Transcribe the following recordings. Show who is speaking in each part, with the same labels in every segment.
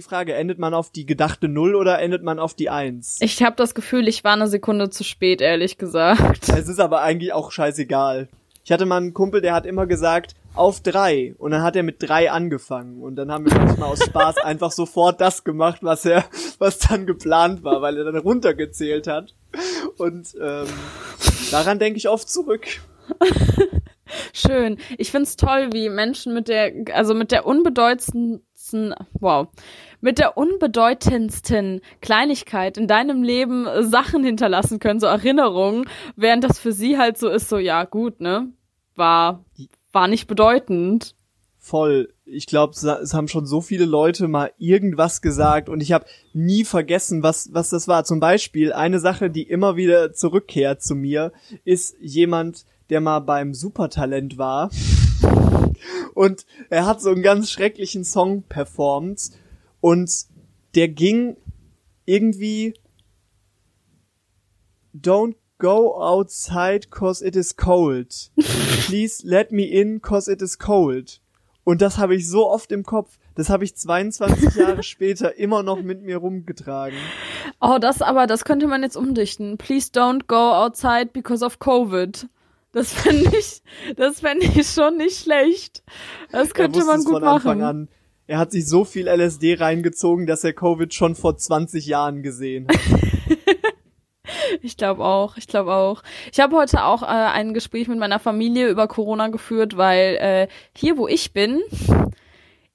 Speaker 1: die Frage, endet man auf die gedachte Null oder endet man auf die Eins?
Speaker 2: Ich habe das Gefühl, ich war eine Sekunde zu spät, ehrlich gesagt.
Speaker 1: Es ist aber eigentlich auch scheißegal. Ich hatte mal einen Kumpel, der hat immer gesagt, auf drei. Und dann hat er mit drei angefangen. Und dann haben wir manchmal aus Spaß einfach sofort das gemacht, was er, was dann geplant war, weil er dann runtergezählt hat. Und ähm, daran denke ich oft zurück.
Speaker 2: Schön. Ich find's toll, wie Menschen mit der, also mit der unbedeutendsten, wow, mit der unbedeutendsten Kleinigkeit in deinem Leben Sachen hinterlassen können, so Erinnerungen, während das für sie halt so ist, so, ja, gut, ne? War, war nicht bedeutend.
Speaker 1: Voll. Ich glaube, es haben schon so viele Leute mal irgendwas gesagt und ich habe nie vergessen, was, was das war. Zum Beispiel eine Sache, die immer wieder zurückkehrt zu mir, ist jemand, der mal beim Supertalent war. Und er hat so einen ganz schrecklichen Song performt. Und der ging irgendwie Don't go outside cause it is cold. Please let me in cause it is cold. Und das habe ich so oft im Kopf. Das habe ich 22 Jahre später immer noch mit mir rumgetragen.
Speaker 2: Oh, das aber, das könnte man jetzt umdichten. Please don't go outside because of Covid. Das fände ich, das fände ich schon nicht schlecht. Das könnte man gut von Anfang machen. An.
Speaker 1: Er hat sich so viel LSD reingezogen, dass er Covid schon vor 20 Jahren gesehen hat.
Speaker 2: ich glaube auch, ich glaube auch. Ich habe heute auch äh, ein Gespräch mit meiner Familie über Corona geführt, weil äh, hier, wo ich bin,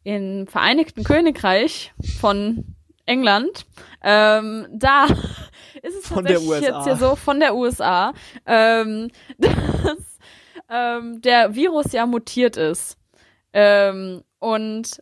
Speaker 2: im Vereinigten Königreich von England, ähm, da ist es von tatsächlich jetzt hier so von der USA, ähm, dass ähm, der Virus ja mutiert ist. Ähm, und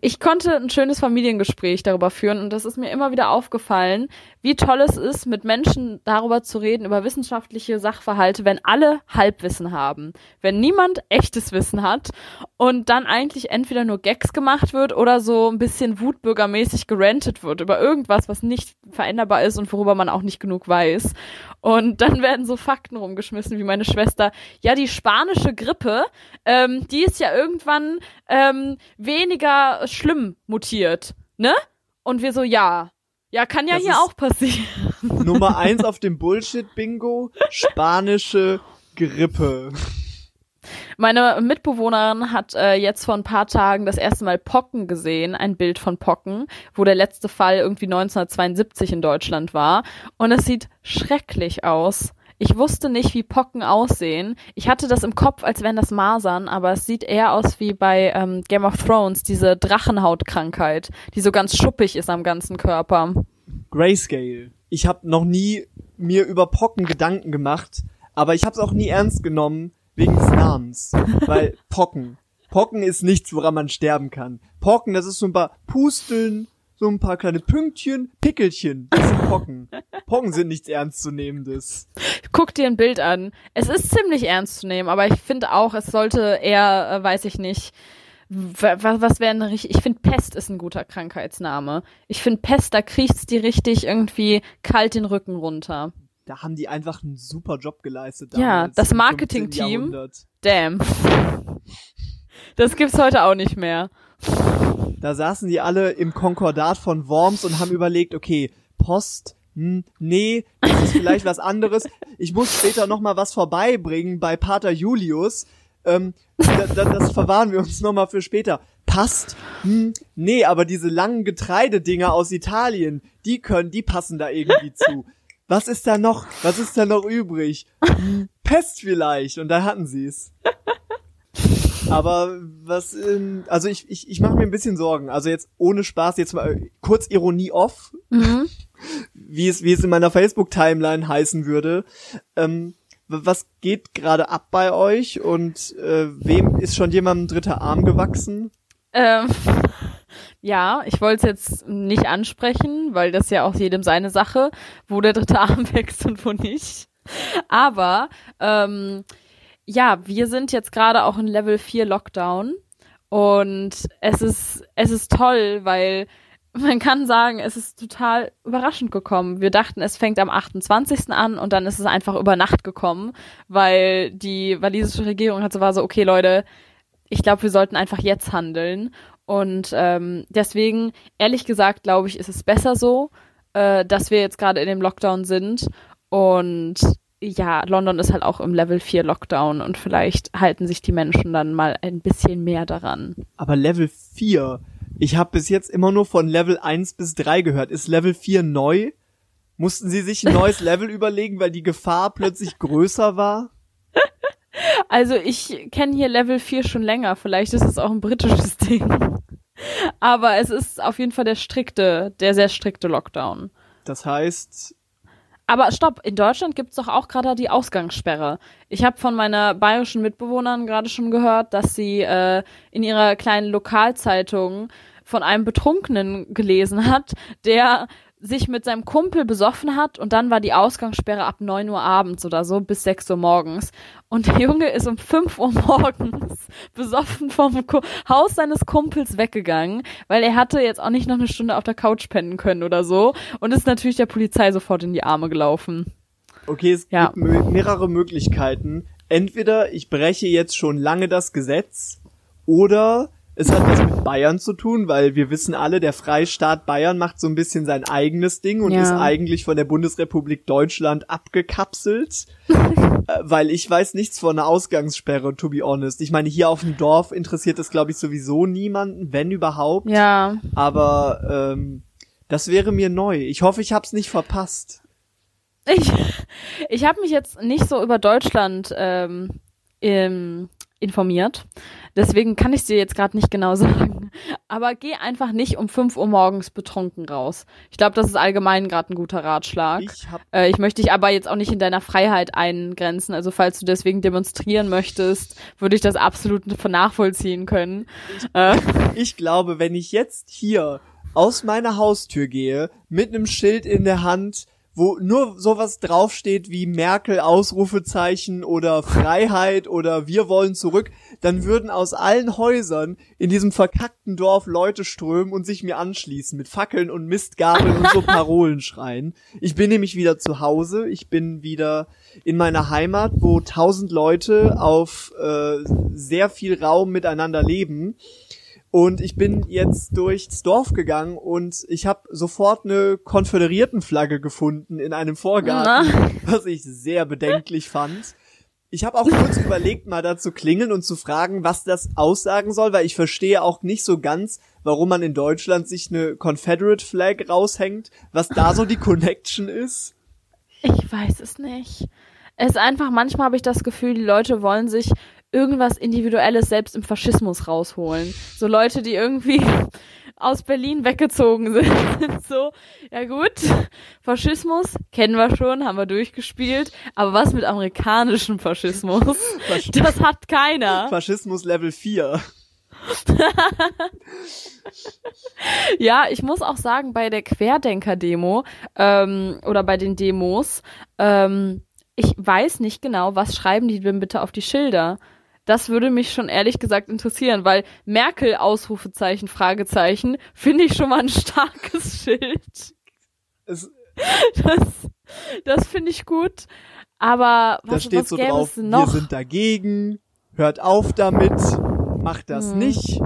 Speaker 2: ich konnte ein schönes Familiengespräch darüber führen und das ist mir immer wieder aufgefallen, wie toll es ist, mit Menschen darüber zu reden, über wissenschaftliche Sachverhalte, wenn alle Halbwissen haben, wenn niemand echtes Wissen hat und dann eigentlich entweder nur Gags gemacht wird oder so ein bisschen wutbürgermäßig gerantet wird über irgendwas, was nicht veränderbar ist und worüber man auch nicht genug weiß. Und dann werden so Fakten rumgeschmissen, wie meine Schwester, ja, die spanische Grippe, ähm, die ist ja irgendwann ähm, weniger schlimm mutiert, ne? Und wir so, ja, ja, kann ja das hier auch passieren.
Speaker 1: Nummer eins auf dem Bullshit-Bingo, spanische Grippe.
Speaker 2: Meine Mitbewohnerin hat äh, jetzt vor ein paar Tagen das erste Mal Pocken gesehen, ein Bild von Pocken, wo der letzte Fall irgendwie 1972 in Deutschland war. Und es sieht schrecklich aus. Ich wusste nicht, wie Pocken aussehen. Ich hatte das im Kopf, als wären das Masern, aber es sieht eher aus wie bei ähm, Game of Thrones, diese Drachenhautkrankheit, die so ganz schuppig ist am ganzen Körper.
Speaker 1: Grayscale. Ich habe noch nie mir über Pocken Gedanken gemacht, aber ich habe es auch nie ernst genommen wegen des Namens, weil Pocken. Pocken ist nichts, woran man sterben kann. Pocken, das ist so ein paar Pusteln, so ein paar kleine Pünktchen, Pickelchen. Das sind Pocken. Pocken sind nichts Ernstzunehmendes.
Speaker 2: Guck dir ein Bild an. Es ist ziemlich ernst zu nehmen, aber ich finde auch, es sollte eher, äh, weiß ich nicht, was, was wäre eine richtig, ich finde Pest ist ein guter Krankheitsname. Ich finde Pest, da kriecht's dir richtig irgendwie kalt den Rücken runter.
Speaker 1: Da haben die einfach einen super Job geleistet.
Speaker 2: Ja, das Marketing-Team. Damn. Das gibt's heute auch nicht mehr.
Speaker 1: Da saßen die alle im Konkordat von Worms und haben überlegt, okay, Post, hm, nee, das ist vielleicht was anderes. Ich muss später noch mal was vorbeibringen bei Pater Julius. Ähm, das, das verwahren wir uns noch mal für später. Passt? Hm, nee, aber diese langen Getreidedinger aus Italien, die können, die passen da irgendwie zu. Was ist da noch? Was ist da noch übrig? Hm, Pest vielleicht. Und da hatten sie es. Aber was, ähm, also ich, ich, ich mache mir ein bisschen Sorgen. Also jetzt ohne Spaß, jetzt mal kurz Ironie off, mhm. wie es, wie es in meiner Facebook-Timeline heißen würde. Ähm, was geht gerade ab bei euch und äh, wem ist schon jemandem dritter Arm gewachsen?
Speaker 2: Ähm, ja, ich wollte es jetzt nicht ansprechen, weil das ja auch jedem seine Sache, wo der dritte Arm wächst und wo nicht. Aber ähm, ja, wir sind jetzt gerade auch in Level 4 Lockdown und es ist, es ist toll, weil man kann sagen, es ist total überraschend gekommen. Wir dachten, es fängt am 28. an und dann ist es einfach über Nacht gekommen, weil die walisische Regierung hat so war so, okay Leute, ich glaube, wir sollten einfach jetzt handeln. Und ähm, deswegen, ehrlich gesagt, glaube ich, ist es besser so, äh, dass wir jetzt gerade in dem Lockdown sind. Und ja, London ist halt auch im Level 4 Lockdown und vielleicht halten sich die Menschen dann mal ein bisschen mehr daran.
Speaker 1: Aber Level 4, ich habe bis jetzt immer nur von Level 1 bis 3 gehört. Ist Level 4 neu? Mussten sie sich ein neues Level überlegen, weil die Gefahr plötzlich größer war?
Speaker 2: Also ich kenne hier Level 4 schon länger, vielleicht ist es auch ein britisches Ding. Aber es ist auf jeden Fall der strikte, der sehr strikte Lockdown.
Speaker 1: Das heißt,
Speaker 2: aber stopp, in Deutschland gibt's doch auch gerade die Ausgangssperre. Ich habe von meiner bayerischen Mitbewohnern gerade schon gehört, dass sie äh, in ihrer kleinen Lokalzeitung von einem Betrunkenen gelesen hat, der sich mit seinem Kumpel besoffen hat und dann war die Ausgangssperre ab neun Uhr abends oder so bis sechs Uhr morgens. Und der Junge ist um fünf Uhr morgens besoffen vom Ku Haus seines Kumpels weggegangen, weil er hatte jetzt auch nicht noch eine Stunde auf der Couch pennen können oder so und ist natürlich der Polizei sofort in die Arme gelaufen.
Speaker 1: Okay, es ja. gibt mehrere Möglichkeiten. Entweder ich breche jetzt schon lange das Gesetz oder es hat was mit Bayern zu tun, weil wir wissen alle, der Freistaat Bayern macht so ein bisschen sein eigenes Ding und ja. ist eigentlich von der Bundesrepublik Deutschland abgekapselt. äh, weil ich weiß nichts von einer Ausgangssperre, to be honest. Ich meine, hier auf dem Dorf interessiert es, glaube ich, sowieso niemanden, wenn überhaupt.
Speaker 2: Ja.
Speaker 1: Aber ähm, das wäre mir neu. Ich hoffe, ich hab's nicht verpasst.
Speaker 2: Ich, ich habe mich jetzt nicht so über Deutschland ähm, im, informiert. Deswegen kann ich dir jetzt gerade nicht genau sagen. Aber geh einfach nicht um 5 Uhr morgens betrunken raus. Ich glaube, das ist allgemein gerade ein guter Ratschlag. Ich, äh, ich möchte dich aber jetzt auch nicht in deiner Freiheit eingrenzen. Also falls du deswegen demonstrieren möchtest, würde ich das absolut nachvollziehen können.
Speaker 1: Ich, äh. ich glaube, wenn ich jetzt hier aus meiner Haustür gehe, mit einem Schild in der Hand, wo nur sowas draufsteht wie Merkel Ausrufezeichen oder Freiheit oder wir wollen zurück, dann würden aus allen Häusern in diesem verkackten Dorf Leute strömen und sich mir anschließen mit Fackeln und Mistgabeln und so Parolen schreien. Ich bin nämlich wieder zu Hause, ich bin wieder in meiner Heimat, wo tausend Leute auf äh, sehr viel Raum miteinander leben und ich bin jetzt durchs Dorf gegangen und ich habe sofort eine Konföderiertenflagge gefunden in einem Vorgarten, Na. was ich sehr bedenklich fand. Ich habe auch kurz überlegt, mal da zu klingeln und zu fragen, was das aussagen soll, weil ich verstehe auch nicht so ganz, warum man in Deutschland sich eine Confederate Flag raushängt, was da so die Connection ist.
Speaker 2: Ich weiß es nicht. Es ist einfach, manchmal habe ich das Gefühl, die Leute wollen sich irgendwas Individuelles selbst im Faschismus rausholen. So Leute, die irgendwie aus Berlin weggezogen sind, so, ja gut, Faschismus kennen wir schon, haben wir durchgespielt, aber was mit amerikanischem Faschismus? Fasch das hat keiner.
Speaker 1: Faschismus Level 4.
Speaker 2: ja, ich muss auch sagen, bei der Querdenker-Demo ähm, oder bei den Demos, ähm, ich weiß nicht genau, was schreiben die denn bitte auf die Schilder? Das würde mich schon ehrlich gesagt interessieren, weil Merkel Ausrufezeichen Fragezeichen finde ich schon mal ein starkes Schild. Es das das finde ich gut. Aber was,
Speaker 1: da steht
Speaker 2: was
Speaker 1: so drauf, wir sind dagegen, hört auf damit, macht das hm. nicht.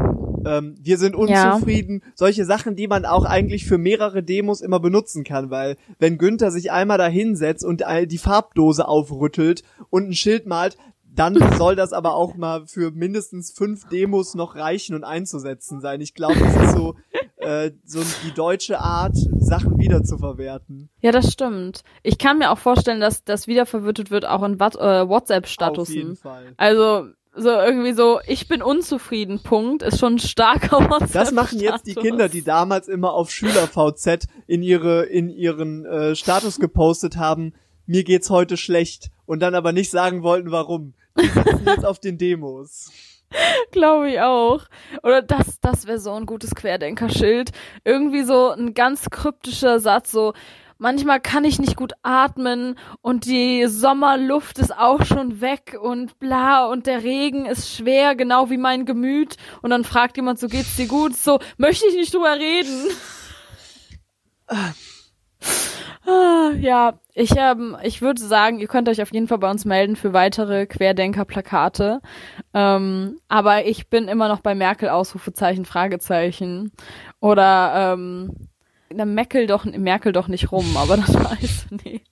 Speaker 1: Ähm, wir sind unzufrieden. Ja. Solche Sachen, die man auch eigentlich für mehrere Demos immer benutzen kann, weil wenn Günther sich einmal da hinsetzt und die Farbdose aufrüttelt und ein Schild malt, dann soll das aber auch mal für mindestens fünf Demos noch reichen und einzusetzen sein. Ich glaube, das ist so, äh, so die deutsche Art, Sachen wiederzuverwerten.
Speaker 2: Ja, das stimmt. Ich kann mir auch vorstellen, dass das wiederverwertet wird auch in äh, WhatsApp-Statusen. Auf jeden Fall. Also so irgendwie so, ich bin unzufrieden, Punkt, ist schon ein starker WhatsApp.
Speaker 1: Das machen jetzt die Kinder, die damals immer auf SchülerVZ in ihre, in ihren äh, Status gepostet haben, mir geht's heute schlecht und dann aber nicht sagen wollten, warum. Jetzt auf den Demos.
Speaker 2: Glaube ich auch. Oder das, das wäre so ein gutes Querdenkerschild. Irgendwie so ein ganz kryptischer Satz, so, manchmal kann ich nicht gut atmen und die Sommerluft ist auch schon weg und bla und der Regen ist schwer, genau wie mein Gemüt. Und dann fragt jemand, so geht's dir gut? So, möchte ich nicht drüber reden. Ah, ja, ich, ähm, ich würde sagen, ihr könnt euch auf jeden Fall bei uns melden für weitere Querdenker-Plakate. Ähm, aber ich bin immer noch bei Merkel Ausrufezeichen, Fragezeichen. Oder ähm, na, Merkel doch, Merkel doch nicht rum, aber das weiß, nee.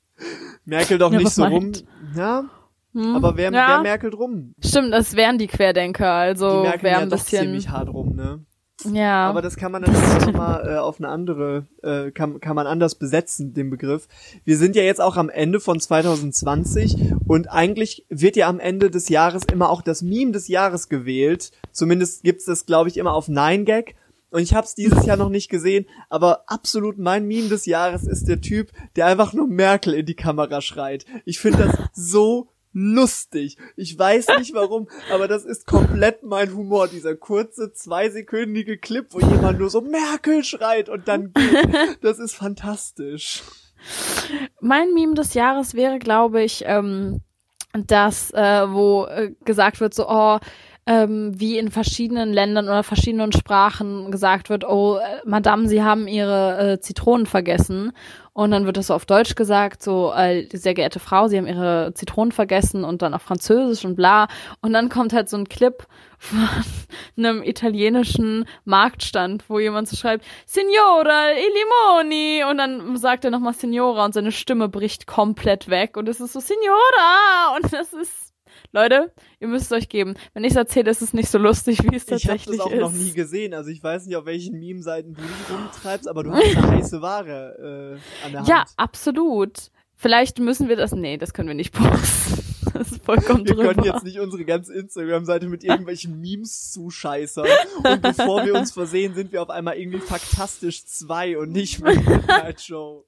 Speaker 1: Merkel doch
Speaker 2: Ja,
Speaker 1: nicht so rum.
Speaker 2: meint?
Speaker 1: Ja,
Speaker 2: Hm?
Speaker 1: aber wer,
Speaker 2: ja,
Speaker 1: wer merkelt rum?
Speaker 2: Stimmt, das wären die Querdenker,
Speaker 1: Die
Speaker 2: also
Speaker 1: merken
Speaker 2: wer
Speaker 1: ja
Speaker 2: ein
Speaker 1: doch
Speaker 2: bisschen.
Speaker 1: ziemlich hart rum, ne?
Speaker 2: Ja.
Speaker 1: Aber das kann man natürlich auch mal äh, auf eine andere, äh, kann, kann man anders besetzen, den Begriff. Wir sind ja jetzt auch am Ende von 2020 und eigentlich wird ja am Ende des Jahres immer auch das Meme des Jahres gewählt. Zumindest gibt's das, glaube ich, immer auf 9gag. Und ich habe es dieses Jahr noch nicht gesehen, aber absolut mein Meme des Jahres ist der Typ, der einfach nur Merkel in die Kamera schreit. Ich finde das so lustig. Ich weiß nicht warum, aber das ist komplett mein Humor. Dieser kurze, zweisekündige Clip, wo jemand nur so Merkel schreit und dann geht. Das ist fantastisch.
Speaker 2: Mein Meme des Jahres wäre, glaube ich, ähm, das, äh, wo äh, gesagt wird, so, oh, ähm, wie in verschiedenen Ländern oder verschiedenen Sprachen gesagt wird, oh, äh, Madame, Sie haben Ihre äh, Zitronen vergessen. Und dann wird das so auf Deutsch gesagt, so, äh, sehr geehrte Frau, Sie haben Ihre Zitronen vergessen und dann auf Französisch und bla. Und dann kommt halt so ein Clip von einem italienischen Marktstand, wo jemand so schreibt, Signora, i limoni. Und dann sagt er nochmal Signora und seine Stimme bricht komplett weg. Und es ist so, Signora. Und das ist, Leute, ihr müsst es euch geben. Wenn ich es erzähle, ist es nicht so lustig, wie es
Speaker 1: Ich habe
Speaker 2: tatsächlich
Speaker 1: das auch
Speaker 2: ist.
Speaker 1: noch nie gesehen. Also ich weiß nicht, auf welchen Meme-Seiten du dich rumtreibst, aber du hast eine heiße Ware äh, an der Hand.
Speaker 2: Ja, absolut. Vielleicht müssen wir das. Nee, das können wir nicht posten. Das ist vollkommen
Speaker 1: Wir
Speaker 2: drüber.
Speaker 1: können jetzt nicht unsere ganze Instagram-Seite mit irgendwelchen Memes zuscheißern. Und bevor wir uns versehen, sind wir auf einmal irgendwie faktastisch zwei und nicht mehr Midnight Show.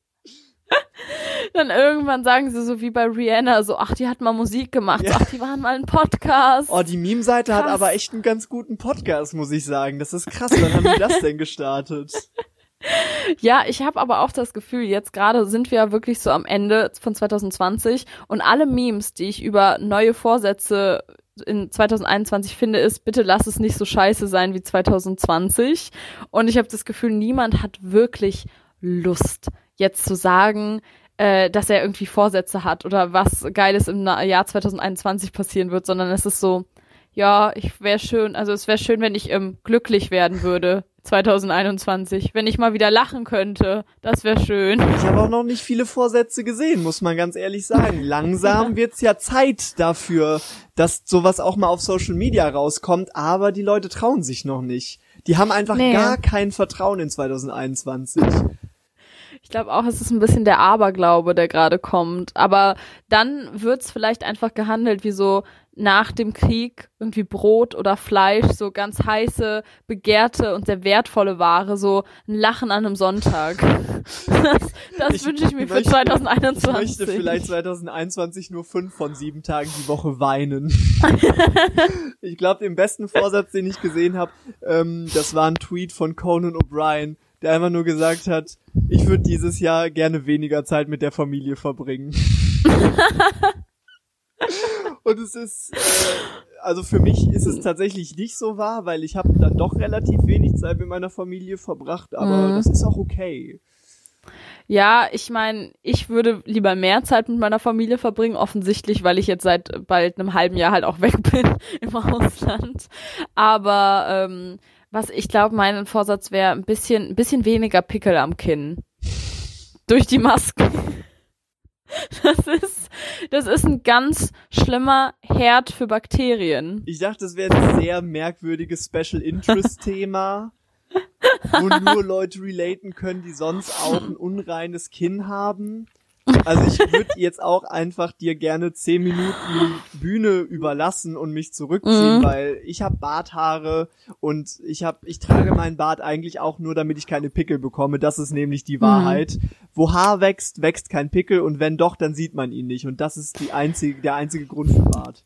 Speaker 2: Dann irgendwann sagen sie so wie bei Rihanna, so, ach, die hat mal Musik gemacht,
Speaker 1: Ja.
Speaker 2: so, ach, die waren mal ein Podcast.
Speaker 1: Oh, die Meme-Seite hat aber echt einen ganz guten Podcast, muss ich sagen. Das ist krass. Wann haben die das denn gestartet?
Speaker 2: Ja, ich habe aber auch das Gefühl, jetzt gerade sind wir ja wirklich so am Ende von 2020 und alle Memes, die ich über neue Vorsätze in 2021 finde, ist, bitte lass es nicht so scheiße sein wie 2020. Und ich habe das Gefühl, niemand hat wirklich Lust, jetzt zu sagen, äh, dass er irgendwie Vorsätze hat oder was Geiles im Jahr 2021 passieren wird, sondern es ist so, ja, ich wäre schön, also es wäre schön, wenn ich ähm, glücklich werden würde 2021, wenn ich mal wieder lachen könnte, das wäre schön.
Speaker 1: Ich habe auch noch nicht viele Vorsätze gesehen, muss man ganz ehrlich sagen. Langsam wird's ja Zeit dafür, dass sowas auch mal auf Social Media rauskommt, aber die Leute trauen sich noch nicht. Die haben einfach
Speaker 2: Nee.
Speaker 1: gar kein Vertrauen in 2021.
Speaker 2: Ich glaube auch, es ist ein bisschen der Aberglaube, der gerade kommt. Aber dann wird's vielleicht einfach gehandelt wie so nach dem Krieg irgendwie Brot oder Fleisch, so ganz heiße, begehrte und sehr wertvolle Ware, so ein Lachen an einem Sonntag. Das, das
Speaker 1: Ich
Speaker 2: wünsche ich mir für
Speaker 1: möchte- Ich
Speaker 2: 2021.
Speaker 1: möchte vielleicht 2021 nur fünf von sieben Tagen die Woche weinen. ich glaube, den besten Vorsatz, den ich gesehen habe, ähm, das war ein Tweet von Conan O'Brien, der einfach nur gesagt hat, ich würde dieses Jahr gerne weniger Zeit mit der Familie verbringen. Und es ist, äh, also für mich ist es tatsächlich nicht so wahr, weil ich habe dann doch relativ wenig Zeit mit meiner Familie verbracht, aber
Speaker 2: Mhm.
Speaker 1: das ist auch okay.
Speaker 2: Ja, ich meine, ich würde lieber mehr Zeit mit meiner Familie verbringen, offensichtlich, weil ich jetzt seit bald einem halben Jahr halt auch weg bin im Ausland. Aber ähm, was ich glaube, mein Vorsatz wäre ein bisschen, ein bisschen weniger Pickel am Kinn. Durch die Maske. Das ist, das ist ein ganz schlimmer Herd für Bakterien.
Speaker 1: Ich dachte, das wäre ein sehr merkwürdiges Special Interest Thema, wo nur Leute relaten können, die sonst auch ein unreines Kinn haben. Also ich würde jetzt auch einfach dir gerne zehn Minuten die Bühne überlassen und mich zurückziehen,
Speaker 2: Mhm.
Speaker 1: weil ich habe Barthaare und ich habe, ich trage meinen Bart eigentlich auch nur, damit ich keine Pickel bekomme. Das ist nämlich die Wahrheit. Wo Haar wächst, wächst kein Pickel und wenn doch, dann sieht man ihn nicht. Und das ist die einzige, der einzige Grund für Bart.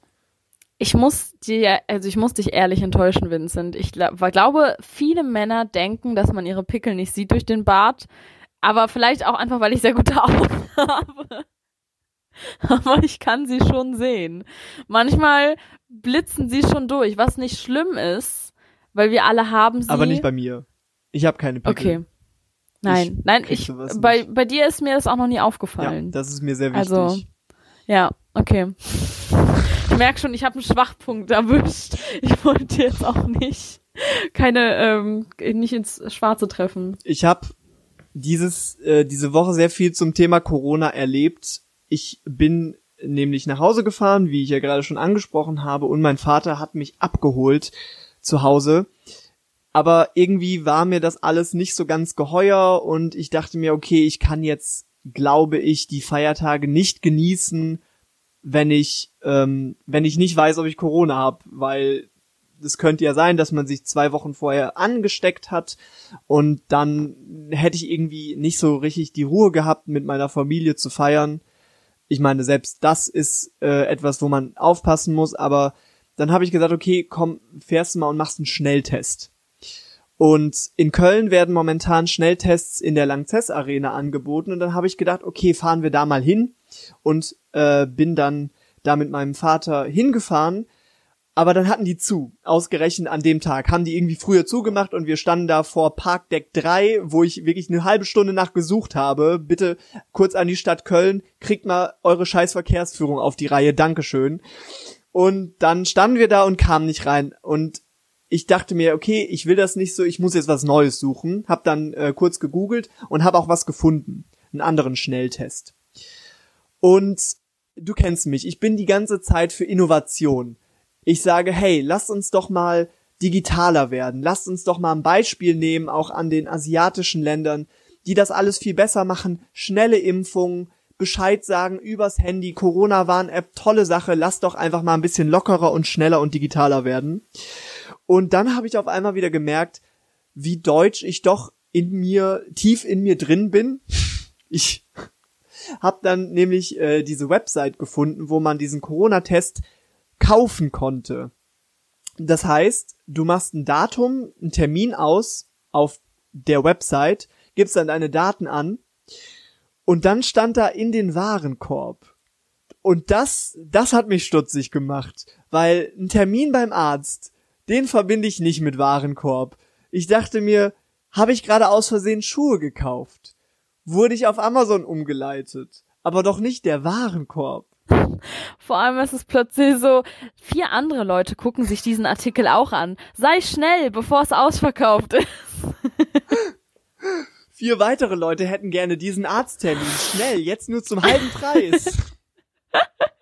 Speaker 2: Ich muss dir, also ich muss dich ehrlich enttäuschen, Vincent. Ich gla glaube, viele Männer denken, dass man ihre Pickel nicht sieht durch den Bart. Aber vielleicht auch einfach, weil ich sehr gute Augen habe. Aber ich kann sie schon sehen. Manchmal blitzen sie schon durch, was nicht schlimm ist, weil wir alle haben sie.
Speaker 1: Aber nicht bei mir. Ich habe keine Pickel.
Speaker 2: Okay. Nein, nein,
Speaker 1: krieg
Speaker 2: ich, bei,
Speaker 1: nicht.
Speaker 2: bei dir ist mir das auch noch nie
Speaker 1: Ja,
Speaker 2: aufgefallen.
Speaker 1: das ist mir sehr wichtig.
Speaker 2: Also, Ja, okay. Ich merke schon, ich habe einen Schwachpunkt erwischt. Ich wollte jetzt auch nicht keine ähm, nicht ins Schwarze treffen.
Speaker 1: ich habe dieses äh, diese Woche sehr viel zum Thema Corona erlebt. Ich bin nämlich nach Hause gefahren, wie ich ja gerade schon angesprochen habe, und mein Vater hat mich abgeholt zu Hause. Aber irgendwie war mir das alles nicht so ganz geheuer und ich dachte mir, okay, ich kann jetzt, glaube ich, die Feiertage nicht genießen, wenn ich ähm, wenn ich nicht weiß, ob ich Corona habe, weil es könnte ja sein, dass man sich zwei Wochen vorher angesteckt hat und dann hätte ich irgendwie nicht so richtig die Ruhe gehabt, mit meiner Familie zu feiern. Ich meine, selbst das ist äh, etwas, wo man aufpassen muss, aber dann habe ich gesagt, okay, komm, fährst du mal und machst einen Schnelltest. Und in Köln werden momentan Schnelltests in der Langzess Arena angeboten und dann habe ich gedacht, okay, fahren wir da mal hin und äh, bin dann da mit meinem Vater hingefahren aber dann hatten die zu, ausgerechnet an dem Tag. Haben die irgendwie früher zugemacht und wir standen da vor Parkdeck 3, wo ich wirklich eine halbe Stunde nach gesucht habe. Bitte kurz an die Stadt Köln, kriegt mal eure scheiß Verkehrsführung auf die Reihe, Dankeschön. Und dann standen wir da und kamen nicht rein. Und ich dachte mir, okay, ich will das nicht so, ich muss jetzt was Neues suchen. Hab dann äh, kurz gegoogelt und habe auch was gefunden. Einen anderen Schnelltest. Und du kennst mich, ich bin die ganze Zeit für Innovation ich sage, hey, lasst uns doch mal digitaler werden. Lasst uns doch mal ein Beispiel nehmen, auch an den asiatischen Ländern, die das alles viel besser machen. Schnelle Impfungen, Bescheid sagen übers Handy, Corona-Warn-App, tolle Sache. Lasst doch einfach mal ein bisschen lockerer und schneller und digitaler werden. Und dann habe ich auf einmal wieder gemerkt, wie deutsch ich doch in mir, tief in mir drin bin. Ich habe dann nämlich äh, diese Website gefunden, wo man diesen Corona-Test kaufen konnte. Das heißt, du machst ein Datum, einen Termin aus auf der Website, gibst dann deine Daten an und dann stand da in den Warenkorb. Und das, das hat mich stutzig gemacht, weil ein Termin beim Arzt, den verbinde ich nicht mit Warenkorb. Ich dachte mir, habe ich gerade aus Versehen Schuhe gekauft? Wurde ich auf Amazon umgeleitet? Aber doch nicht der Warenkorb.
Speaker 2: Vor allem ist es plötzlich so, vier andere Leute gucken sich diesen Artikel auch an. Sei schnell, bevor es ausverkauft ist.
Speaker 1: Vier weitere Leute hätten gerne diesen Arzttermin. Schnell, jetzt nur zum halben Preis.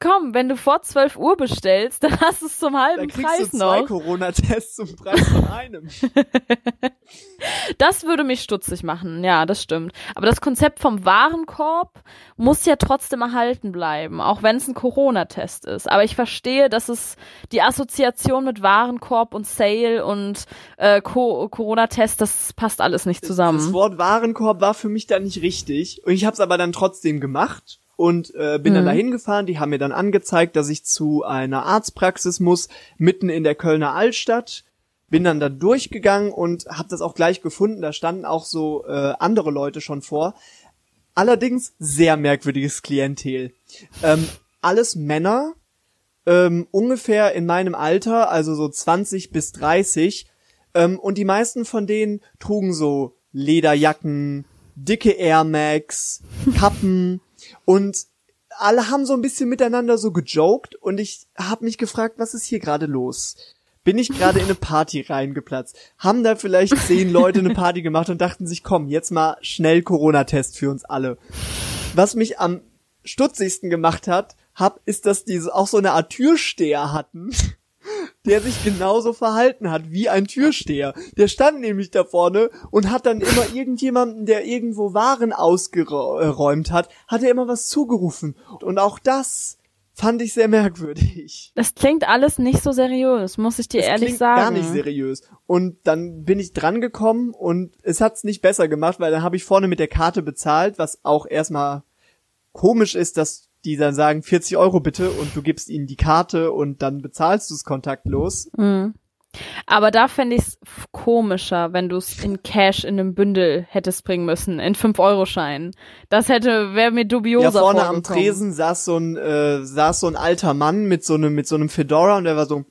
Speaker 2: Komm, wenn du vor 12 Uhr bestellst, dann hast du es zum
Speaker 1: Dann
Speaker 2: halben
Speaker 1: kriegst
Speaker 2: Preis
Speaker 1: du zwei
Speaker 2: noch.
Speaker 1: Corona-Tests zum Preis von einem.
Speaker 2: Das würde mich stutzig machen, ja, das stimmt. Aber das Konzept vom Warenkorb muss ja trotzdem erhalten bleiben, auch wenn es ein Corona-Test ist. Aber ich verstehe, dass es die Assoziation mit Warenkorb und Sale und äh, Co Corona-Test, das passt alles nicht
Speaker 1: Das
Speaker 2: zusammen.
Speaker 1: Wort Warenkorb war für mich dann nicht richtig. Und ich habe es aber dann trotzdem gemacht und äh, bin dann
Speaker 2: Mhm.
Speaker 1: dahin gefahren. Die haben mir dann angezeigt, dass ich zu einer Arztpraxis muss, mitten in der Kölner Altstadt. Bin dann da durchgegangen und habe das auch gleich gefunden. Da standen auch so äh, andere Leute schon vor. Allerdings sehr merkwürdiges Klientel. Ähm, alles Männer, ähm, ungefähr in meinem Alter, also so 20 bis 30. Ähm, und die meisten von denen trugen so Lederjacken, dicke Air Max, Kappen und alle haben so ein bisschen miteinander so gejoked und ich habe mich gefragt, was ist hier gerade los? Bin ich gerade in eine Party reingeplatzt? Haben da vielleicht zehn Leute eine Party gemacht und dachten sich, komm, jetzt mal schnell Corona-Test für uns alle. Was mich am stutzigsten gemacht hat, hab, ist, dass die auch so eine Art Türsteher hatten, der sich genauso verhalten hat wie ein Türsteher. Der stand nämlich da vorne und hat dann immer irgendjemanden, der irgendwo Waren ausgeräumt hat, hat er immer was zugerufen. Und auch das fand ich sehr merkwürdig.
Speaker 2: Das klingt alles nicht so seriös, muss ich dir
Speaker 1: Das
Speaker 2: ehrlich
Speaker 1: klingt
Speaker 2: sagen.
Speaker 1: gar nicht seriös. Und dann bin ich dran gekommen und es hat's nicht besser gemacht, weil dann habe ich vorne mit der Karte bezahlt, was auch erstmal komisch ist, dass die dann sagen 40 Euro bitte und du gibst ihnen die Karte und dann bezahlst du es kontaktlos.
Speaker 2: Mhm. Aber da fände ich es komischer, wenn du es in Cash in einem Bündel hättest bringen müssen, in 5-Euro-Scheinen. Das hätte, wäre mir dubioser
Speaker 1: Ja, vorne am. Tresen saß so ein äh, saß so ein alter Mann mit so einem mit so einem Fedora und der war so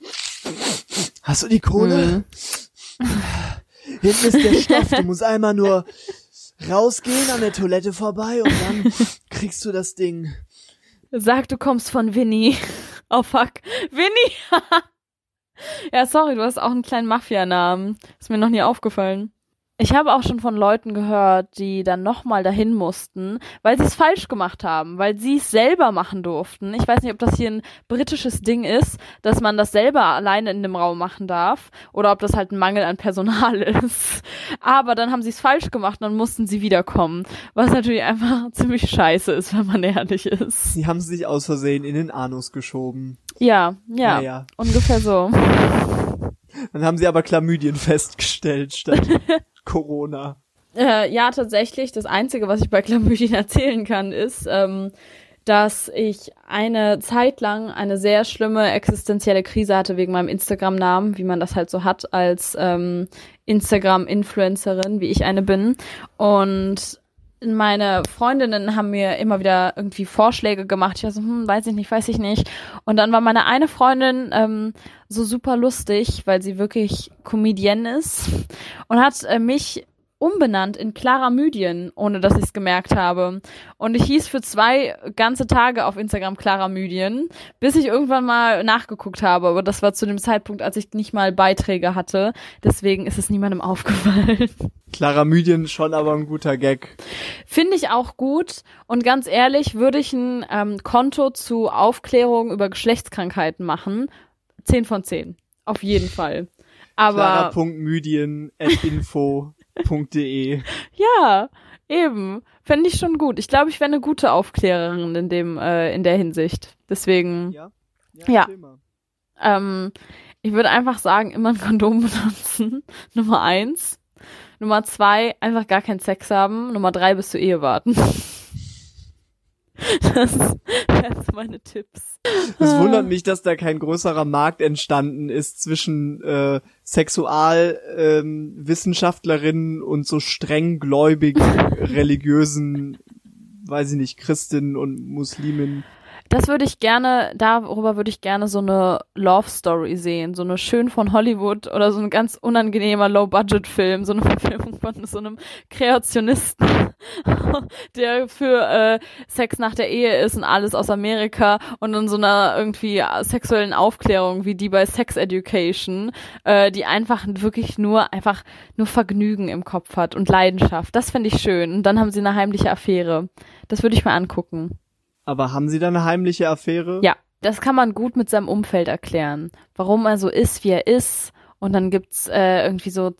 Speaker 1: Hast du die Kohle?
Speaker 2: Mhm.
Speaker 1: hinten ist der Stoff, du musst einmal nur rausgehen an der Toilette vorbei und dann kriegst du das Ding.
Speaker 2: Sag, du kommst von Winnie. Oh fuck. Winnie! ja, sorry, du hast auch einen kleinen Mafia-Namen. Ist mir noch nie aufgefallen. Ich habe auch schon von Leuten gehört, die dann nochmal dahin mussten, weil sie es falsch gemacht haben, weil sie es selber machen durften. Ich weiß nicht, ob das hier ein britisches Ding ist, dass man das selber alleine in dem Raum machen darf oder ob das halt ein Mangel an Personal ist. Aber dann haben sie es falsch gemacht und dann mussten sie wiederkommen, was natürlich einfach ziemlich scheiße ist, wenn man ehrlich ist.
Speaker 1: Sie haben sich aus Versehen in den Anus geschoben.
Speaker 2: Ja, ja,
Speaker 1: Naja.
Speaker 2: ungefähr so.
Speaker 1: Dann haben sie aber Chlamydien festgestellt statt Corona.
Speaker 2: Äh, ja, tatsächlich. Das Einzige, was ich bei Chlamydien erzählen kann, ist, ähm, dass ich eine Zeit lang eine sehr schlimme existenzielle Krise hatte wegen meinem Instagram-Namen, wie man das halt so hat als ähm, Instagram-Influencerin, wie ich eine bin. Und meine Freundinnen haben mir immer wieder irgendwie Vorschläge gemacht. Ich war so, hm, weiß ich nicht, weiß ich nicht. Und dann war meine eine Freundin ähm, so super lustig, weil sie wirklich Comedienne ist und hat äh, mich umbenannt in Clara Mydien, ohne dass ich es gemerkt habe. Und ich hieß für zwei ganze Tage auf Instagram Clara Mydien, bis ich irgendwann mal nachgeguckt habe. Aber das war zu dem Zeitpunkt, als ich nicht mal Beiträge hatte. Deswegen ist es niemandem aufgefallen.
Speaker 1: Chlamydien schon aber ein guter Gag.
Speaker 2: Finde ich auch gut. Und ganz ehrlich, würde ich ein ähm, Konto zu Aufklärung über Geschlechtskrankheiten machen. 10 von 10. Auf jeden Fall. Aber
Speaker 1: Clara.mydien.info.de
Speaker 2: ja, eben. Fände ich schon gut. Ich glaube, ich wäre eine gute Aufklärerin in dem, äh, in der Hinsicht. Deswegen,
Speaker 1: Ja?
Speaker 2: Ja.
Speaker 1: mal.
Speaker 2: ähm, ich würde einfach sagen, immer ein Kondom benutzen. Nummer eins. Nummer zwei, einfach gar keinen Sex haben. Nummer drei, bis zur Ehe warten. Das wären meine Tipps.
Speaker 1: Es wundert mich, dass da kein größerer Markt entstanden ist zwischen äh, Sexualwissenschaftlerinnen ähm, und so streng gläubigen, religiösen, weiß ich nicht, Christinnen und Muslimen.
Speaker 2: Das würde ich gerne, darüber würde ich gerne so eine Love Story sehen, so eine schön von Hollywood oder so ein ganz unangenehmer Low-Budget-Film, so eine Verfilmung von so einem Kreationisten, der für äh, Sex nach der Ehe ist und alles aus Amerika und in so einer irgendwie sexuellen Aufklärung wie die bei Sex Education, äh, die einfach wirklich nur einfach nur Vergnügen im Kopf hat und Leidenschaft. Das fände ich schön. Und dann haben sie eine heimliche Affäre. Das würde ich mir angucken.
Speaker 1: Aber haben sie da eine heimliche Affäre?
Speaker 2: Ja, das kann man gut mit seinem Umfeld erklären. Warum er so ist, wie er ist. Und dann gibt's äh, irgendwie so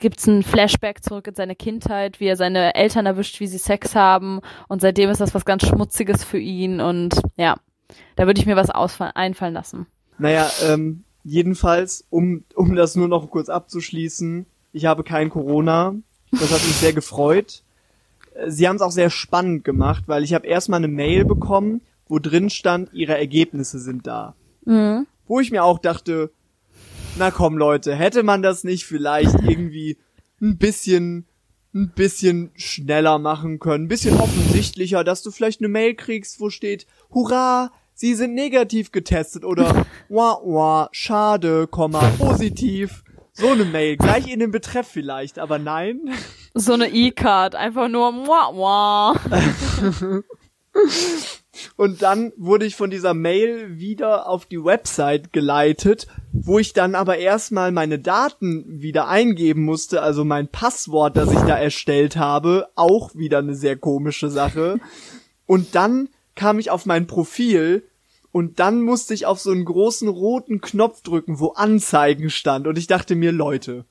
Speaker 2: gibt's ein Flashback zurück in seine Kindheit, wie er seine Eltern erwischt, wie sie Sex haben. Und seitdem ist das was ganz Schmutziges für ihn. Und ja, da würde ich mir was einfallen lassen.
Speaker 1: Naja, ähm, jedenfalls, um, um das nur noch kurz abzuschließen, ich habe kein Corona. Das hat mich sehr gefreut. Sie haben es auch sehr spannend gemacht, weil ich habe erstmal eine Mail bekommen, wo drin stand, ihre Ergebnisse sind da.
Speaker 2: Mhm.
Speaker 1: Wo ich mir auch dachte, na komm Leute, hätte man das nicht vielleicht irgendwie ein bisschen ein bisschen schneller machen können, ein bisschen offensichtlicher, dass du vielleicht eine Mail kriegst, wo steht, hurra, sie sind negativ getestet oder wah wah, schade, Komma, positiv. So eine Mail, gleich in den Betreff vielleicht, aber nein.
Speaker 2: So eine E-Card, einfach nur muah, muah.
Speaker 1: Und dann wurde ich von dieser Mail wieder auf die Website geleitet, wo ich dann aber erstmal meine Daten wieder eingeben musste, also mein Passwort, das ich da erstellt habe, auch wieder eine sehr komische Sache. Und dann kam ich auf mein Profil und dann musste ich auf so einen großen roten Knopf drücken, wo Anzeigen stand. Und ich dachte mir, Leute,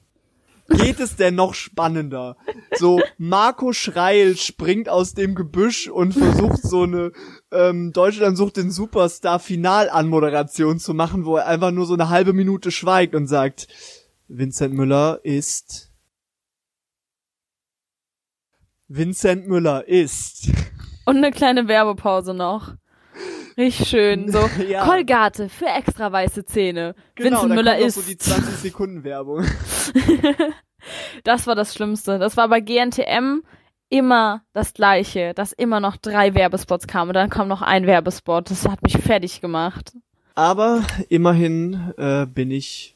Speaker 1: geht es denn noch spannender? So, Marco Schreil springt aus dem Gebüsch und versucht so eine ähm, Deutschland sucht den Superstar Finalanmoderation zu machen, wo er einfach nur so eine halbe Minute schweigt und sagt, Vincent Müller ist Vincent Müller ist.
Speaker 2: Und eine kleine Werbepause noch. Richtig schön. So,
Speaker 1: Ja.
Speaker 2: Kolgate für extra weiße Zähne.
Speaker 1: Genau,
Speaker 2: Vincent Müller ist.
Speaker 1: so die 20 Sekunden Werbung.
Speaker 2: Das war das Schlimmste. Das war bei GNTM immer das Gleiche, dass immer noch drei Werbespots kamen und dann kam noch ein Werbespot. Das hat mich fertig gemacht.
Speaker 1: Aber immerhin äh, bin ich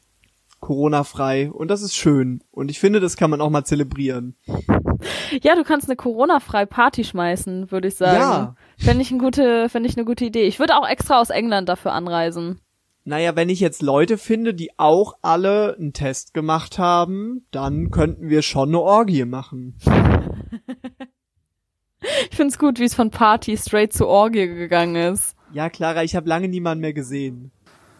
Speaker 1: Corona-frei und das ist schön. Und ich finde, das kann man auch mal zelebrieren.
Speaker 2: Ja, du kannst eine Corona-frei Party schmeißen, würde ich sagen.
Speaker 1: Ja.
Speaker 2: Fände ich, eine gute, fänd ich eine gute Idee. Ich würde auch extra aus England dafür anreisen.
Speaker 1: Naja, wenn ich jetzt Leute finde, die auch alle einen Test gemacht haben, dann könnten wir schon eine Orgie machen.
Speaker 2: Ich find's gut, wie es von Party straight zu Orgie gegangen ist.
Speaker 1: Ja, Clara, ich habe lange niemanden mehr gesehen.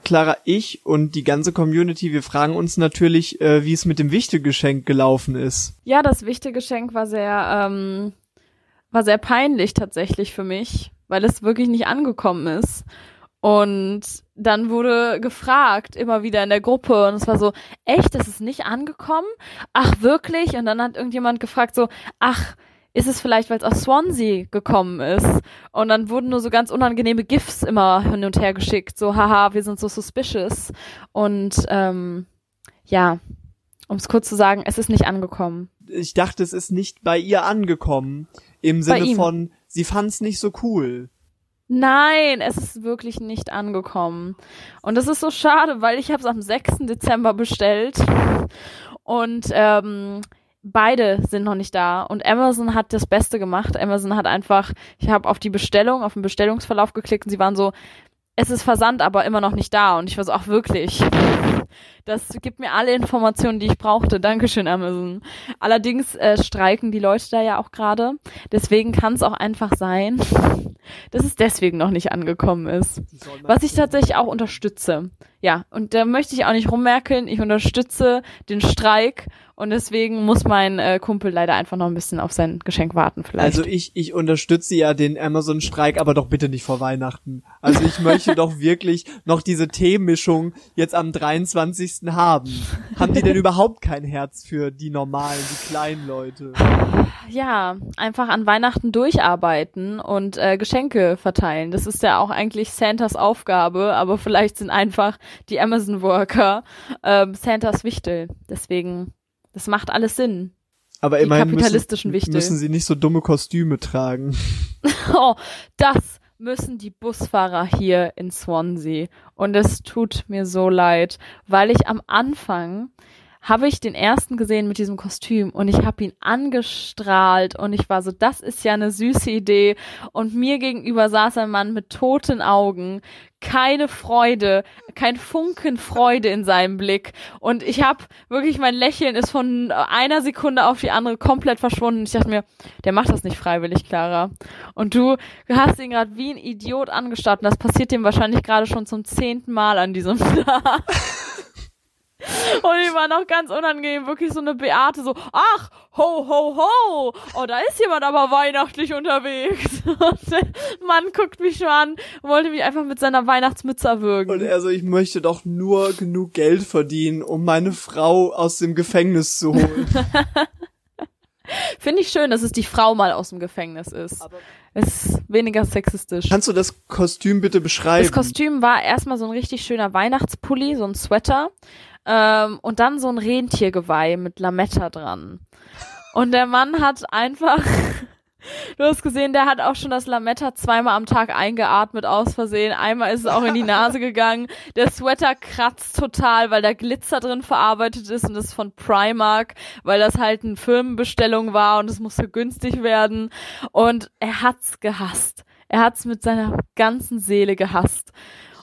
Speaker 1: Clara, ich und die ganze Community, wir fragen uns natürlich, äh, wie es mit dem Wichtelgeschenk gelaufen ist.
Speaker 2: Ja, das Wichtelgeschenk war sehr, ähm, war sehr peinlich tatsächlich für mich, weil es wirklich nicht angekommen ist. Und dann wurde gefragt, immer wieder in der Gruppe, und es war so, echt, ist es nicht angekommen? Ach, wirklich? Und dann hat irgendjemand gefragt, so, ach, ist es vielleicht, weil es aus Swansea gekommen ist? Und dann wurden nur so ganz unangenehme GIFs immer hin und her geschickt, so, haha, wir sind so suspicious. Und ähm, ja, um es kurz zu sagen, es ist nicht angekommen.
Speaker 1: Ich dachte, es ist nicht bei ihr angekommen. Im Sinne von, sie fand's nicht so cool.
Speaker 2: Nein, es ist wirklich nicht angekommen. Und das ist so schade, weil ich habe es am 6. Dezember bestellt und ähm, beide sind noch nicht da. Und Amazon hat das Beste gemacht. Amazon hat einfach, ich habe auf die Bestellung, auf den Bestellungsverlauf geklickt und sie waren so, es ist versandt, aber immer noch nicht da. Und ich war so, ach wirklich. Das gibt mir alle Informationen, die ich brauchte. Dankeschön, Amazon. Allerdings äh, streiken die Leute da ja auch gerade. Deswegen kann es auch einfach sein, dass es deswegen noch nicht angekommen ist. Was ich tatsächlich auch unterstütze. Ja, und da möchte ich auch nicht rummerkeln. Ich unterstütze den Streik und deswegen muss mein äh, Kumpel leider einfach noch ein bisschen auf sein Geschenk warten vielleicht.
Speaker 1: Also ich, ich unterstütze ja den Amazon-Streik, aber doch bitte nicht vor Weihnachten. Also ich möchte doch wirklich noch diese Teemischung jetzt am 23. haben. Haben die denn überhaupt kein Herz für die normalen, die kleinen Leute?
Speaker 2: ja, einfach an Weihnachten durcharbeiten und äh, Geschenke verteilen. Das ist ja auch eigentlich Santas Aufgabe, aber vielleicht sind einfach die Amazon-Worker ähm, Santas Wichtel. Deswegen, das macht alles Sinn.
Speaker 1: Aber
Speaker 2: Die
Speaker 1: immerhin
Speaker 2: kapitalistischen
Speaker 1: müssen,
Speaker 2: Wichtel.
Speaker 1: müssen sie nicht so dumme Kostüme tragen.
Speaker 2: Oh, das müssen die Busfahrer hier in Swansea. Und es tut mir so leid, weil ich am Anfang habe ich den ersten gesehen mit diesem Kostüm und ich habe ihn angestrahlt und ich war so, das ist ja eine süße Idee. Und mir gegenüber saß ein Mann mit toten Augen, keine Freude, kein Funken Freude in seinem Blick. Und ich habe wirklich, mein Lächeln ist von einer Sekunde auf die andere komplett verschwunden. Ich dachte mir, der macht das nicht freiwillig, Clara. Und du hast ihn gerade wie ein Idiot angestarrt und das passiert dem wahrscheinlich gerade schon zum zehnten Mal an diesem Tag. Und ich war noch ganz unangenehm, wirklich so eine Beate, so, ach, ho, ho, ho, oh, da ist jemand aber weihnachtlich unterwegs. Und der Mann guckt mich schon an, wollte mich einfach mit seiner Weihnachtsmütze erwürgen.
Speaker 1: Und er so, ich möchte doch nur genug Geld verdienen, um meine Frau aus dem Gefängnis zu holen.
Speaker 2: Finde ich schön, dass es die Frau mal aus dem Gefängnis ist.
Speaker 1: Aber
Speaker 2: Es ist weniger sexistisch.
Speaker 1: kannst du das Kostüm bitte beschreiben?
Speaker 2: Das Kostüm war erstmal so ein richtig schöner Weihnachtspulli, so ein Sweater. Ähm, und dann so ein Rentiergeweih mit Lametta dran. Und der Mann hat einfach, du hast gesehen, der hat auch schon das Lametta zweimal am Tag eingeatmet aus Versehen. Einmal ist es auch in die Nase gegangen. Der Sweater kratzt total, weil da Glitzer drin verarbeitet ist und das ist von Primark, weil das halt eine Firmenbestellung war und es musste günstig werden. Und er hat's gehasst. Er hat's mit seiner ganzen Seele gehasst.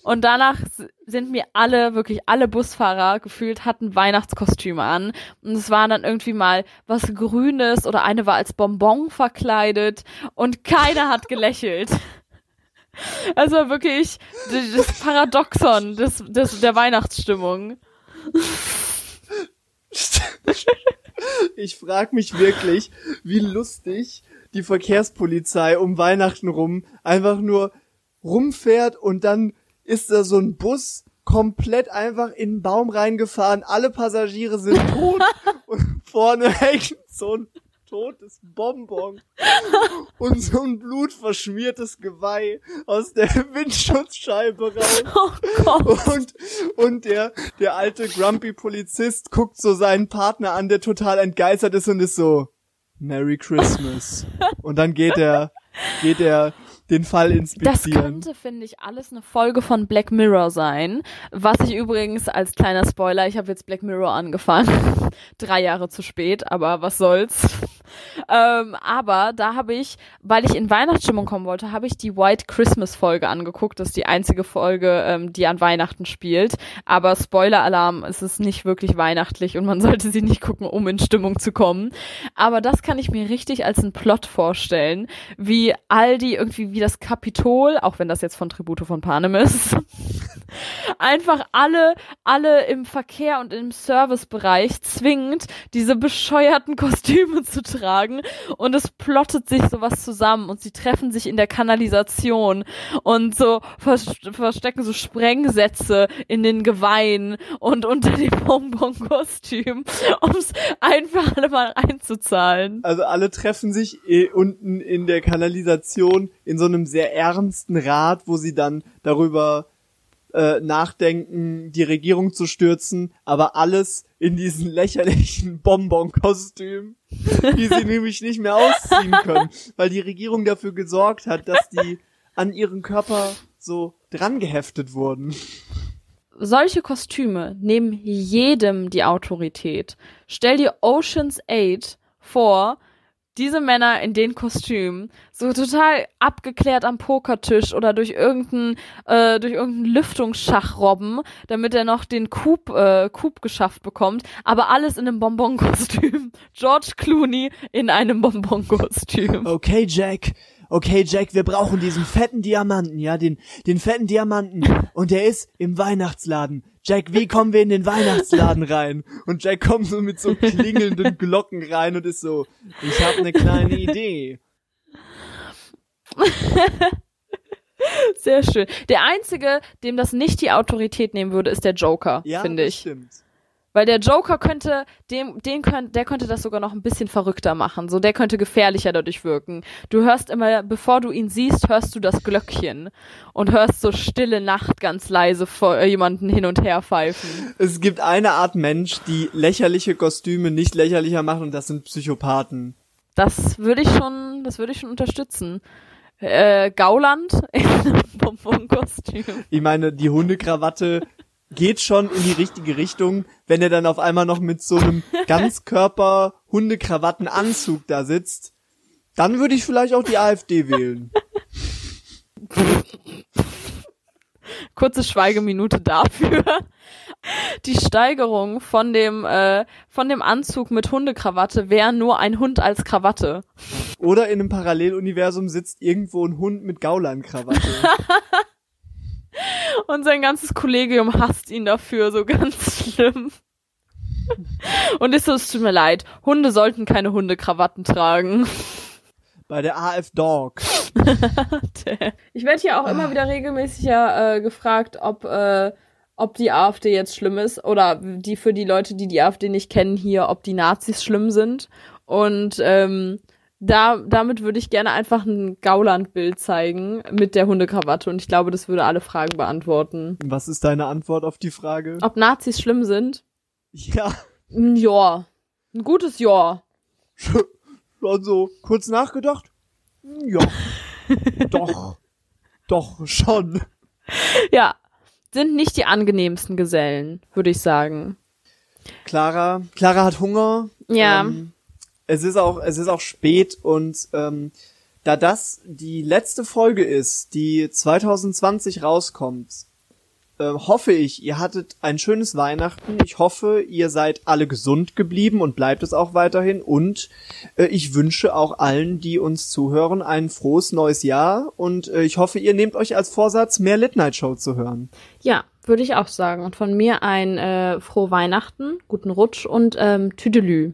Speaker 2: Und danach sind mir alle, wirklich alle Busfahrer gefühlt, hatten Weihnachtskostüme an. Und es war dann irgendwie mal was Grünes oder eine war als Bonbon verkleidet und keiner hat gelächelt. Also wirklich das Paradoxon des, des, der Weihnachtsstimmung.
Speaker 1: Ich frag mich wirklich, wie lustig die Verkehrspolizei um Weihnachten rum einfach nur rumfährt und dann ist da so ein Bus komplett einfach in den Baum reingefahren, alle Passagiere sind tot und vorne hängt so ein totes Bonbon und so ein blutverschmiertes Geweih aus der Windschutzscheibe raus.
Speaker 2: Oh.
Speaker 1: Und, und der, der alte grumpy Polizist guckt so seinen Partner an, der total entgeistert ist und ist so, Merry Christmas. Und dann geht er geht er den Fall
Speaker 2: Das
Speaker 1: inspizieren.
Speaker 2: könnte, finde ich, alles eine Folge von Black Mirror sein. Was ich übrigens als kleiner Spoiler, ich habe jetzt Black Mirror angefangen. Drei Jahre zu spät, aber was soll's. Ähm, aber da habe ich, weil ich in Weihnachtsstimmung kommen wollte, habe ich die White Christmas Folge angeguckt. Das ist die einzige Folge, ähm, die an Weihnachten spielt. Aber Spoiler-Alarm, es ist nicht wirklich weihnachtlich und man sollte sie nicht gucken, um in Stimmung zu kommen. Aber das kann ich mir richtig als einen Plot vorstellen, wie all die irgendwie wie das Kapitol, auch wenn das jetzt von Tribute von Panem ist, einfach alle, alle im Verkehr und im Servicebereich zwingt, diese bescheuerten Kostüme zu tragen und es plottet sich sowas zusammen und sie treffen sich in der Kanalisation und so vers verstecken so Sprengsätze in den Geweihen und unter dem Bonbon-Kostüm, um es einfach alle mal einzuzahlen.
Speaker 1: Also alle treffen sich eh unten in der Kanalisation in so einem sehr ernsten Rat, wo sie dann darüber äh, nachdenken, die Regierung zu stürzen, aber alles in diesen lächerlichen Bonbon-Kostüm, die sie nämlich nicht mehr ausziehen können, weil die Regierung dafür gesorgt hat, dass die an ihren Körper so dran geheftet wurden.
Speaker 2: solche Kostüme nehmen jedem die Autorität. Stell dir Ocean's 8 vor, diese Männer in den Kostümen, so total abgeklärt am Pokertisch oder durch irgendeinen äh, durch irgendeinen Lüftungsschach robben, damit er noch den Coup äh, Coup geschafft bekommt, aber alles in einem Bonbon-Kostüm. George Clooney in einem Bonbon-Kostüm.
Speaker 1: Okay, Jack. Okay, Jack, wir brauchen diesen fetten Diamanten, ja, den, den fetten Diamanten. Und der ist im Weihnachtsladen. Jack, wie kommen wir in den Weihnachtsladen rein? Und Jack kommt so mit so klingelnden Glocken rein und ist so, ich habe eine kleine Idee.
Speaker 2: Sehr schön. Der einzige, dem das nicht die Autorität nehmen würde, ist der Joker,
Speaker 1: Ja,
Speaker 2: finde ich.
Speaker 1: stimmt.
Speaker 2: Weil der Joker könnte, dem, den könnt, der könnte das sogar noch ein bisschen verrückter machen. So, der könnte gefährlicher dadurch wirken. Du hörst immer, bevor du ihn siehst, hörst du das Glöckchen und hörst so stille Nacht ganz leise vor jemanden hin und her pfeifen.
Speaker 1: Es gibt eine Art Mensch, die lächerliche Kostüme nicht lächerlicher machen und das sind Psychopathen.
Speaker 2: Das würde ich schon, das würde ich schon unterstützen. Äh, Gauland in einem Bonbon-Kostüm.
Speaker 1: Ich meine, die Hundekrawatte geht schon in die richtige Richtung, wenn er dann auf einmal noch mit so einem ganzkörper Hundekrawattenanzug da sitzt. Dann würde ich vielleicht auch die AfD wählen.
Speaker 2: Kurze Schweigeminute dafür. Die Steigerung von dem, äh, von dem Anzug mit Hundekrawatte wäre nur ein Hund als Krawatte.
Speaker 1: Oder in einem Paralleluniversum sitzt irgendwo ein Hund mit Gaulandkrawatte.
Speaker 2: Und sein ganzes Kollegium hasst ihn dafür, so ganz schlimm. Und ist so, es tut mir leid, Hunde sollten keine Hundekrawatten tragen.
Speaker 1: Bei der AF Dog.
Speaker 2: Ich werde hier auch immer wieder regelmäßig ja, äh, gefragt, ob, äh, ob die AfD jetzt schlimm ist oder die für die Leute, die die AfD nicht kennen hier, ob die Nazis schlimm sind. Und ähm, da, damit würde ich gerne einfach ein Gauland-Bild zeigen mit der Hundekrawatte und ich glaube, das würde alle Fragen beantworten.
Speaker 1: Was ist deine Antwort auf die Frage?
Speaker 2: Ob Nazis schlimm sind?
Speaker 1: Ja,
Speaker 2: Ein Ja. Ein gutes Ja.
Speaker 1: also kurz nachgedacht. Ja, doch, doch schon.
Speaker 2: Ja. Sind nicht die angenehmsten Gesellen, würde ich sagen.
Speaker 1: Clara, Clara hat Hunger.
Speaker 2: Ja.
Speaker 1: Ähm, es ist auch, es ist auch spät und ähm, da das die letzte Folge ist, die 2020 rauskommt, äh, hoffe ich, ihr hattet ein schönes Weihnachten. Ich hoffe, ihr seid alle gesund geblieben und bleibt es auch weiterhin. Und äh, ich wünsche auch allen, die uns zuhören, ein frohes neues Jahr. Und äh, ich hoffe, ihr nehmt euch als Vorsatz, mehr Lit Night Show zu hören.
Speaker 2: Ja, würde ich auch sagen. Und von mir ein äh, frohe Weihnachten, guten Rutsch und ähm, Tüdelü.